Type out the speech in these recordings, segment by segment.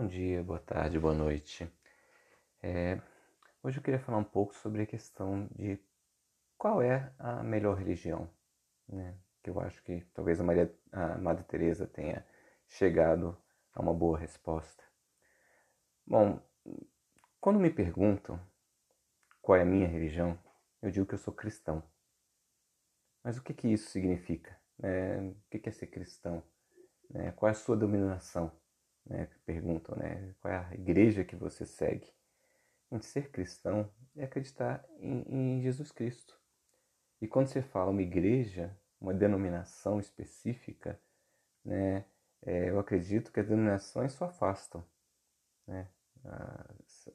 Bom dia, boa tarde, boa noite. É, hoje eu queria falar um pouco sobre a questão de qual é a melhor religião, né? Que eu acho que talvez a, Maria, a Madre Teresa tenha chegado a uma boa resposta. Bom, quando me perguntam qual é a minha religião, eu digo que eu sou cristão. Mas o que que isso significa? É, o que é ser cristão? É, qual é a sua dominação? Né, perguntam, né, qual é a igreja que você segue. Em ser cristão é acreditar em, em Jesus Cristo. E quando você fala uma igreja, uma denominação específica, né, é, eu acredito que as denominações só afastam, né,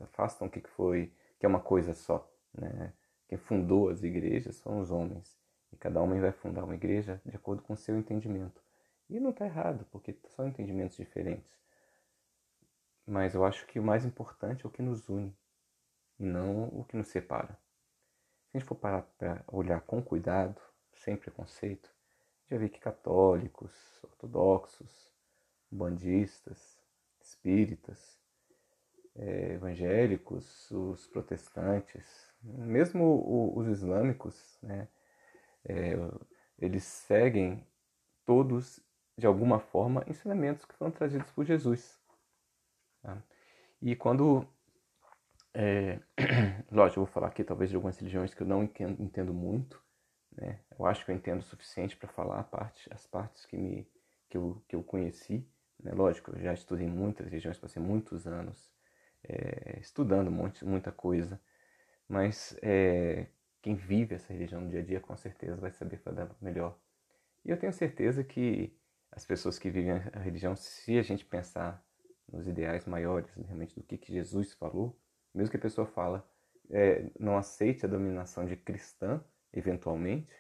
afastam o que foi, que é uma coisa só, né. Quem fundou as igrejas são os homens. E cada homem vai fundar uma igreja de acordo com o seu entendimento. E não está errado, porque são entendimentos diferentes. Mas eu acho que o mais importante é o que nos une não o que nos separa. Se a gente for parar para olhar com cuidado, sem preconceito, já vi que católicos, ortodoxos, bandistas, espíritas, é, evangélicos, os protestantes, mesmo os islâmicos, né, é, eles seguem todos, de alguma forma, ensinamentos que foram trazidos por Jesus. Tá? E quando. É, lógico, eu vou falar aqui talvez de algumas religiões que eu não entendo, entendo muito. Né? Eu acho que eu entendo o suficiente para falar parte, as partes que, me, que, eu, que eu conheci. Né? Lógico, eu já estudei muitas religiões, passei muitos anos é, estudando muito, muita coisa. Mas é, quem vive essa religião no dia a dia com certeza vai saber falar melhor. E eu tenho certeza que as pessoas que vivem a religião, se a gente pensar nos ideais maiores realmente do que, que Jesus falou, mesmo que a pessoa fala, é, não aceite a dominação de cristã, eventualmente,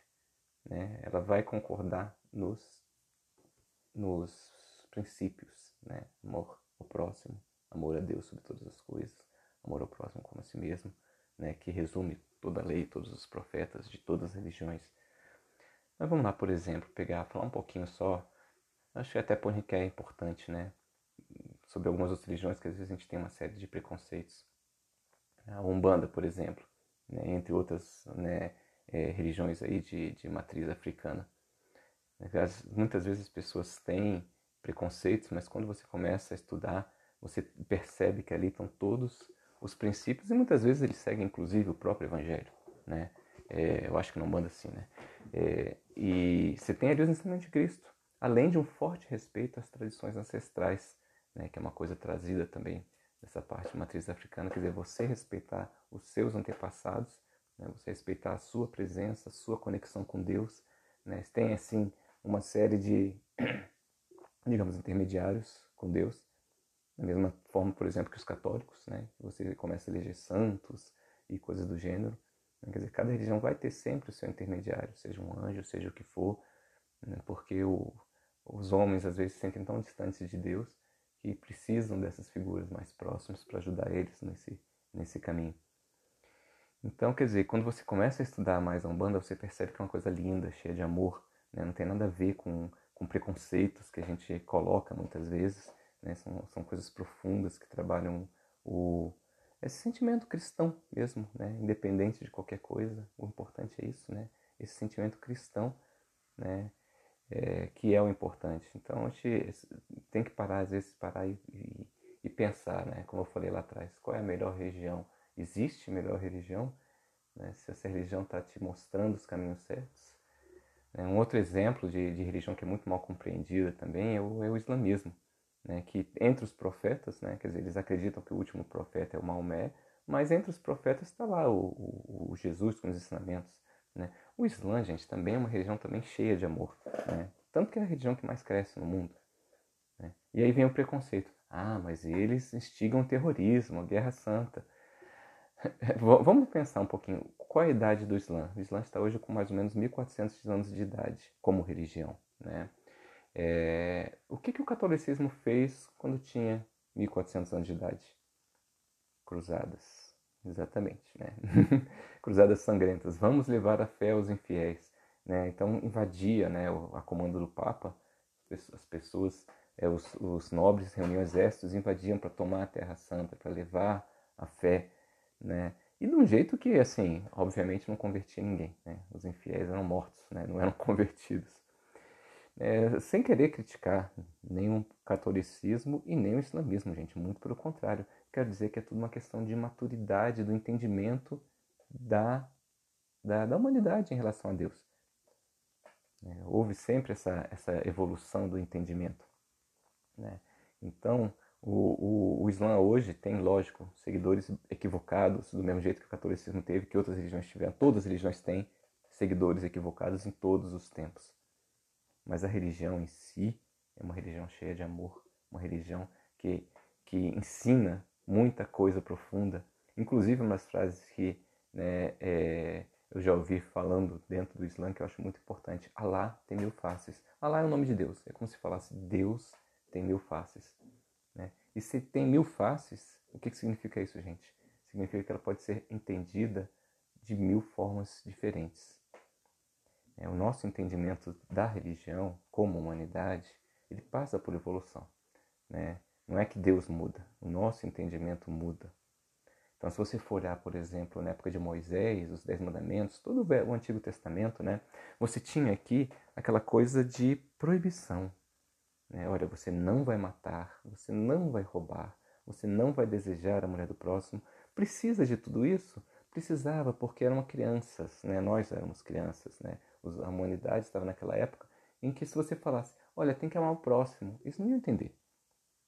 né, ela vai concordar nos, nos princípios, né, amor ao próximo, amor a Deus sobre todas as coisas, amor ao próximo como a si mesmo, né, que resume toda a lei, todos os profetas de todas as religiões. Mas vamos lá, por exemplo, pegar, falar um pouquinho só, acho que até por que é importante, né, sobre algumas outras religiões que às vezes a gente tem uma série de preconceitos. A Umbanda, por exemplo, né, entre outras né, é, religiões aí de, de matriz africana. Muitas vezes as pessoas têm preconceitos, mas quando você começa a estudar, você percebe que ali estão todos os princípios e muitas vezes eles seguem inclusive o próprio evangelho, né? É, eu acho que não manda assim, né? É, e você tem ali os ensinamentos de Cristo, além de um forte respeito às tradições ancestrais né, que é uma coisa trazida também dessa parte de matriz africana, quer dizer, você respeitar os seus antepassados, né, você respeitar a sua presença, a sua conexão com Deus, né, tem assim uma série de, digamos, intermediários com Deus, da mesma forma, por exemplo, que os católicos, né, você começa a eleger santos e coisas do gênero, né, quer dizer, cada religião vai ter sempre o seu intermediário, seja um anjo, seja o que for, né, porque o, os homens às vezes se sentem tão distantes de Deus que precisam dessas figuras mais próximas para ajudar eles nesse, nesse caminho. Então, quer dizer, quando você começa a estudar mais a Umbanda, você percebe que é uma coisa linda, cheia de amor, né? não tem nada a ver com, com preconceitos que a gente coloca muitas vezes, né? são, são coisas profundas que trabalham o, esse sentimento cristão mesmo, né? independente de qualquer coisa, o importante é isso, né? esse sentimento cristão, né? É, que é o importante. Então a gente tem que parar, às vezes, parar e, e, e, pensar, né? como eu falei lá atrás, qual é a melhor religião? Existe melhor religião? Né? Se essa religião está te mostrando os caminhos certos. É, um outro exemplo de, de, religião que é muito mal compreendida também é o, é o islamismo. Né? Que entre os profetas, né? quer dizer, eles acreditam que o último profeta é o Maomé, mas entre os profetas está lá o, o, o Jesus com os ensinamentos. Né? O Islã, gente, também é uma religião também cheia de amor. Né? Tanto que é a religião que mais cresce no mundo. Né? E aí vem o preconceito. Ah, mas eles instigam terrorismo, guerra santa. Vamos pensar um pouquinho. Qual a idade do Islã? O Islã está hoje com mais ou menos 1.400 anos de idade como religião. Né? É... O que, que o catolicismo fez quando tinha 1.400 anos de idade? Cruzadas Exatamente, né? Cruzadas sangrentas. Vamos levar a fé aos infiéis. Né? Então invadia né, a comando do Papa as pessoas é, os, os, nobres reuniam exércitos, invadiam para tomar a Terra Santa, para levar a fé, né? E de um jeito que, assim, obviamente não convertia ninguém, né? Os infiéis eram mortos, né? Não eram convertidos. É, sem querer criticar nenhum catolicismo e nem o islamismo, gente, muito pelo contrário. Quero dizer que é tudo uma questão de maturidade, do entendimento da, da, da humanidade em relação a Deus. É, houve sempre essa, essa evolução do entendimento. Né? Então, o, o, o Islã hoje tem, lógico, seguidores equivocados, do mesmo jeito que o catolicismo teve, que outras religiões tiveram. Todas as religiões têm seguidores equivocados em todos os tempos. Mas a religião em si é uma religião cheia de amor, uma religião que, que ensina muita coisa profunda. Inclusive, umas frases que né, é, eu já ouvi falando dentro do Islã que eu acho muito importante. Alá tem mil faces. Alá é o nome de Deus. É como se falasse Deus tem mil faces. Né? E se tem mil faces, o que, que significa isso, gente? Significa que ela pode ser entendida de mil formas diferentes. É, o nosso entendimento da religião como humanidade, ele passa por evolução. Né? Não é que Deus muda, o nosso entendimento muda. Então, se você for olhar, por exemplo, na época de Moisés, os Dez Mandamentos, todo o Antigo Testamento, né, você tinha aqui aquela coisa de proibição. Né? Olha, você não vai matar, você não vai roubar, você não vai desejar a mulher do próximo. Precisa de tudo isso? Precisava, porque eram crianças, né? nós éramos crianças. Né? A humanidade estava naquela época em que, se você falasse, olha, tem que amar o próximo, isso não ia entender.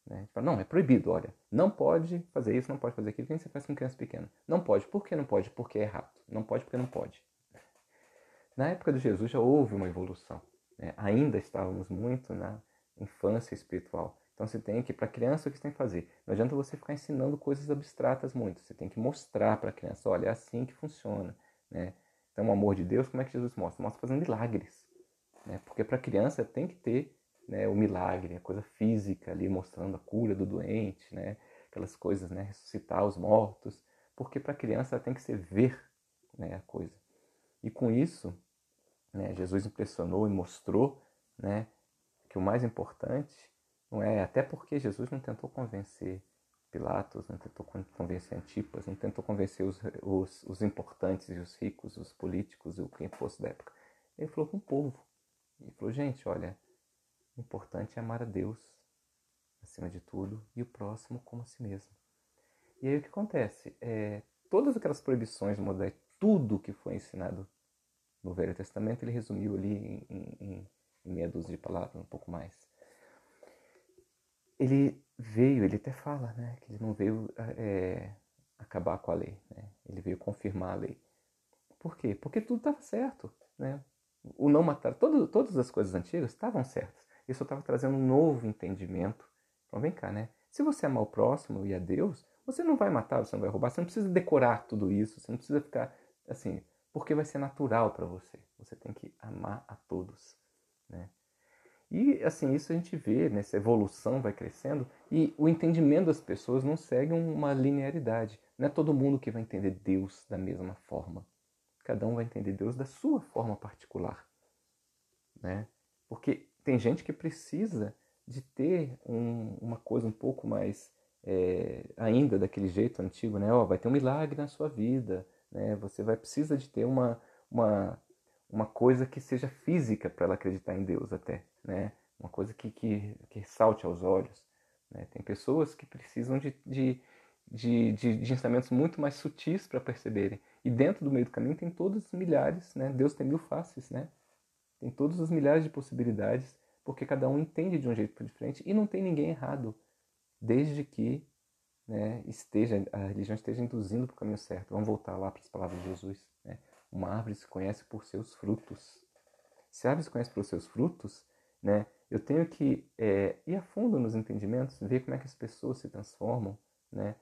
Né? Fala, não, é proibido, olha, não pode fazer isso, não pode fazer aquilo, que você faz com criança pequena. Não pode, por que não pode? Porque é errado. Não pode porque não pode. Na época de Jesus já houve uma evolução. Né? Ainda estávamos muito na infância espiritual. Então você tem que, para a criança, o que você tem que fazer? Não adianta você ficar ensinando coisas abstratas muito. Você tem que mostrar para a criança, olha, é assim que funciona. Né? Então o amor de Deus, como é que Jesus mostra? Mostra fazendo milagres. Né? Porque para a criança tem que ter né, o milagre, a coisa física ali mostrando a cura do doente, né, aquelas coisas, né, ressuscitar os mortos, porque para a criança tem que ser ver né, a coisa. E com isso, né, Jesus impressionou e mostrou né, que o mais importante não é, até porque Jesus não tentou convencer Pilatos, não tentou convencer Antipas, não tentou convencer os, os, os importantes e os ricos, os políticos e o quem fosse da época. Ele falou com o povo. Ele falou, gente, olha, o importante é amar a Deus acima de tudo e o próximo como a si mesmo. E aí o que acontece? É, todas aquelas proibições modernas, tudo que foi ensinado no Velho Testamento, ele resumiu ali em, em, em meia dúzia de palavras, um pouco mais. Ele veio, ele até fala, né, que ele não veio é, acabar com a lei, né? ele veio confirmar a lei. Por quê? Porque tudo estava certo, né? O não matar, todo, todas as coisas antigas estavam certas. Isso estava trazendo um novo entendimento. Então vem cá, né? Se você amar o próximo e a Deus, você não vai matar, você não vai roubar, você não precisa decorar tudo isso, você não precisa ficar assim, porque vai ser natural para você. Você tem que amar a todos, né? E assim, isso a gente vê, né? evolução vai crescendo e o entendimento das pessoas não segue uma linearidade. Não é todo mundo que vai entender Deus da mesma forma. Cada um vai entender Deus da sua forma particular, né? Porque tem gente que precisa de ter um, uma coisa um pouco mais é, ainda daquele jeito antigo, né? Oh, vai ter um milagre na sua vida, né? Você vai precisa de ter uma, uma, uma coisa que seja física para ela acreditar em Deus até, né? Uma coisa que, que, que salte aos olhos. Né? Tem pessoas que precisam de, de, de, de, de ensinamentos muito mais sutis para perceberem. E dentro do meio do caminho tem todos os milhares, né? Deus tem mil faces, né? Tem todos os milhares de possibilidades, porque cada um entende de um jeito diferente e não tem ninguém errado, desde que né, esteja a religião esteja induzindo para o caminho certo. Vamos voltar lá para as palavras de Jesus. Né? Uma árvore se conhece por seus frutos. Se a árvore se conhece pelos seus frutos, né, eu tenho que é, ir a fundo nos entendimentos, ver como é que as pessoas se transformam, né?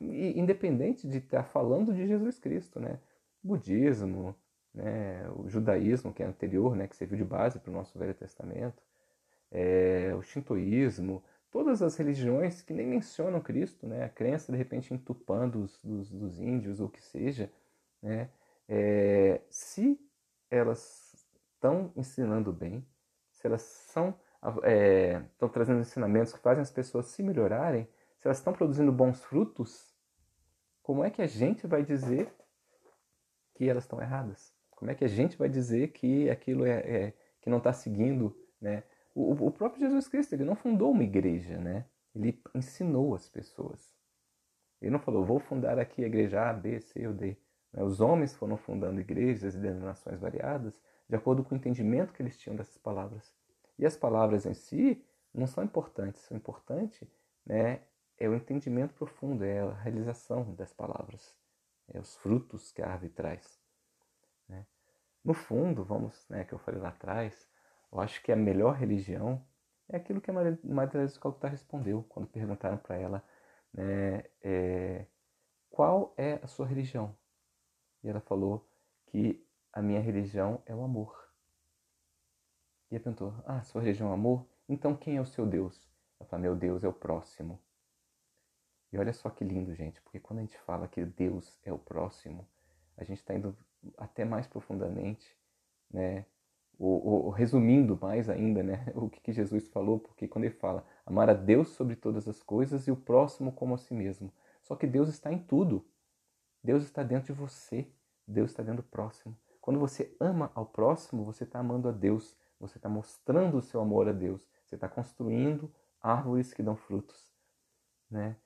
E, independente de estar falando de Jesus Cristo, né? Budismo, né, o judaísmo, que é anterior, né, que serviu de base para o nosso Velho Testamento, é, o shintoísmo, todas as religiões que nem mencionam Cristo, né, a crença de repente em Tupã dos, dos, dos índios ou o que seja, né, é, se elas estão ensinando bem, se elas são é, estão trazendo ensinamentos que fazem as pessoas se melhorarem, se elas estão produzindo bons frutos, como é que a gente vai dizer que elas estão erradas? Como é que a gente vai dizer que aquilo é, é que não está seguindo, né? O, o, próprio Jesus Cristo ele não fundou uma igreja, né? Ele ensinou as pessoas. Ele não falou, vou fundar aqui a igreja A, B, C ou D. Né? Os homens foram fundando igrejas e denominações variadas de acordo com o entendimento que eles tinham dessas palavras. E as palavras em si não são importantes. O importante né, é o entendimento profundo, é a realização das palavras, é os frutos que a árvore traz. Né? No fundo, vamos, né, que eu falei lá atrás, eu acho que a melhor religião é aquilo que a Maria Teresa Calcutá respondeu quando perguntaram para ela né, é, qual é a sua religião. E ela falou que a minha religião é o amor. E ela perguntou, ah, sua religião é o amor? Então quem é o seu Deus? Ela falou, meu Deus é o próximo. E olha só que lindo, gente, porque quando a gente fala que Deus é o próximo, a gente está indo até mais profundamente, né? O, resumindo mais ainda, né? O que, que Jesus falou, porque quando ele fala amar a Deus sobre todas as coisas e o próximo como a si mesmo. Só que Deus está em tudo. Deus está dentro de você. Deus está dentro do próximo. Quando você ama ao próximo, você está amando a Deus. Você está mostrando o seu amor a Deus. Você está construindo árvores que dão frutos, né?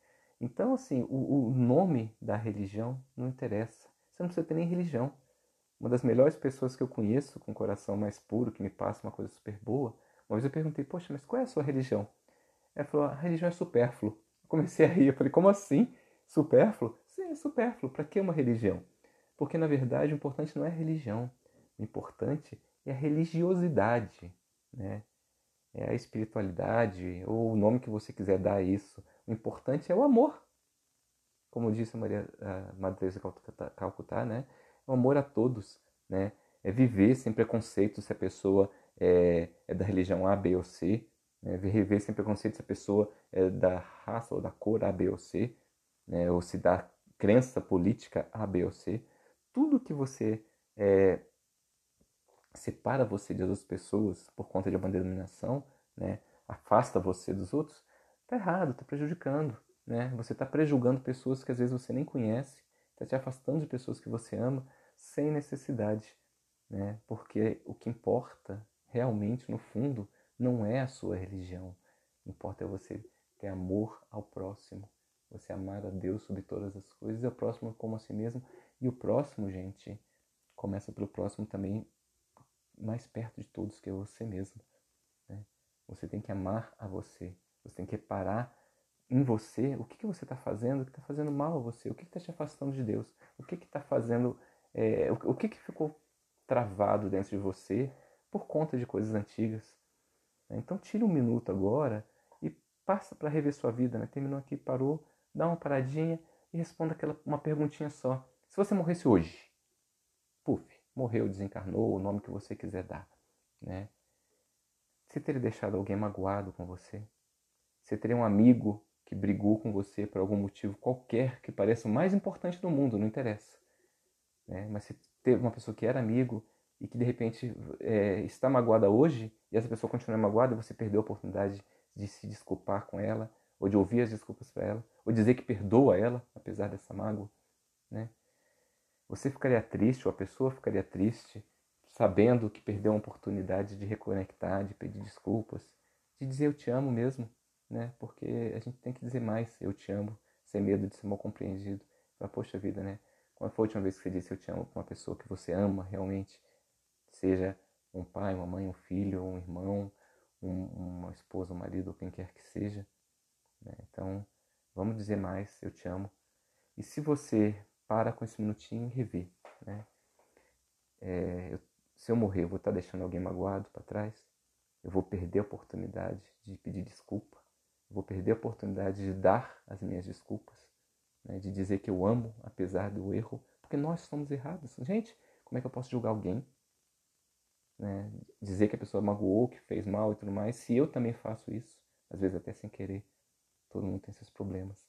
Então, assim, o, o nome da religião não interessa. Você não precisa ter nem religião. Uma das melhores pessoas que eu conheço, com o coração mais puro, que me passa uma coisa super boa, uma vez eu perguntei, poxa, mas qual é a sua religião? Ela falou, a religião é supérfluo. Eu comecei a rir, eu falei, como assim? Supérfluo? Sim, é supérfluo. Para que uma religião? Porque, na verdade, o importante não é a religião. O importante é a religiosidade, né? É a espiritualidade, ou o nome que você quiser dar a isso. O importante é o amor. Como disse a Maria a Madre Teresa Calcutá, né? O amor a todos, né? É viver sem preconceito se a pessoa é, é da religião A, B ou C, né? viver sem preconceito se a pessoa é da raça ou da cor A, B ou C, né? ou se da crença política A, B ou C. Tudo que você é, separa você de outras pessoas por conta de uma denominação, né? afasta você dos outros, Está errado, está prejudicando. Né? Você está prejulgando pessoas que às vezes você nem conhece, está te afastando de pessoas que você ama sem necessidade. Né? Porque o que importa realmente, no fundo, não é a sua religião. O que importa é você ter amor ao próximo. Você amar a Deus sobre todas as coisas e o próximo como a si mesmo. E o próximo, gente, começa pelo próximo também mais perto de todos, que é você mesmo. Né? Você tem que amar a você. Você tem que reparar em você o que, que você está fazendo que está fazendo mal a você, o que está te afastando de Deus, o que está fazendo, é, o, o que, que ficou travado dentro de você por conta de coisas antigas. Então tire um minuto agora e passa para rever sua vida. Né? Terminou aqui, parou, dá uma paradinha e responda aquela, uma perguntinha só. Se você morresse hoje, puf, morreu, desencarnou, o nome que você quiser dar, né? Você teria deixado alguém magoado com você? Você teria um amigo que brigou com você por algum motivo qualquer que pareça o mais importante do mundo, não interessa. Né? Mas você teve uma pessoa que era amigo e que de repente é, está magoada hoje e essa pessoa continua magoada você perdeu a oportunidade de se desculpar com ela, ou de ouvir as desculpas para ela, ou dizer que perdoa ela, apesar dessa mágoa. Né? Você ficaria triste, ou a pessoa ficaria triste, sabendo que perdeu uma oportunidade de reconectar, de pedir desculpas, de dizer eu te amo mesmo né? Porque a gente tem que dizer mais, eu te amo, sem medo de ser mal compreendido. Fala, poxa vida, né? Quando foi a última vez que você disse eu te amo para uma pessoa que você ama realmente? Seja um pai, uma mãe, um filho, um irmão, um, uma esposa, um marido, quem quer que seja. Né? Então, vamos dizer mais, eu te amo. E se você para com esse minutinho e rever, né? É, eu, se eu morrer, eu vou estar deixando alguém magoado para trás? Eu vou perder a oportunidade de pedir desculpa? vou perder a oportunidade de dar as minhas desculpas, né, de dizer que eu amo apesar do erro, porque nós somos errados. Gente, como é que eu posso julgar alguém? Né, dizer que a pessoa magoou, que fez mal e tudo mais, se eu também faço isso, às vezes até sem querer. Todo mundo tem seus problemas.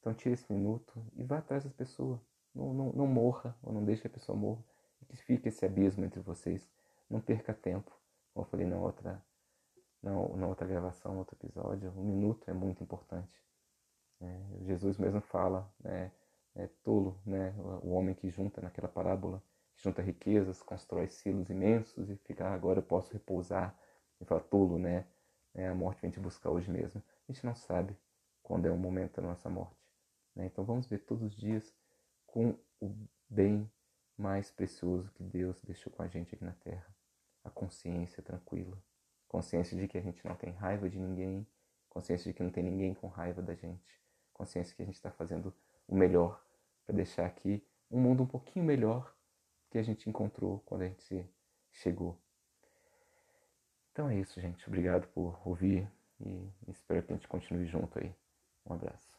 Então tire esse minuto e vá atrás das pessoas. Não, não, não morra ou não deixe que a pessoa morra. Que fique esse abismo entre vocês. Não perca tempo. Como eu falei na outra na, na outra gravação, outro episódio, um minuto é muito importante. É, Jesus mesmo fala, né, é tolo, né, o homem que junta naquela parábola, que junta riquezas, constrói silos imensos e fica, ah, agora eu posso repousar. E fala, tolo, né, é, a morte vem te buscar hoje mesmo. A gente não sabe quando é o momento da nossa morte. Né? Então vamos ver todos os dias com o bem mais precioso que Deus deixou com a gente aqui na Terra. A consciência tranquila. Consciência de que a gente não tem raiva de ninguém. Consciência de que não tem ninguém com raiva da gente. Consciência que a gente está fazendo o melhor para deixar aqui um mundo um pouquinho melhor que a gente encontrou quando a gente chegou. Então é isso, gente. Obrigado por ouvir e espero que a gente continue junto aí. Um abraço.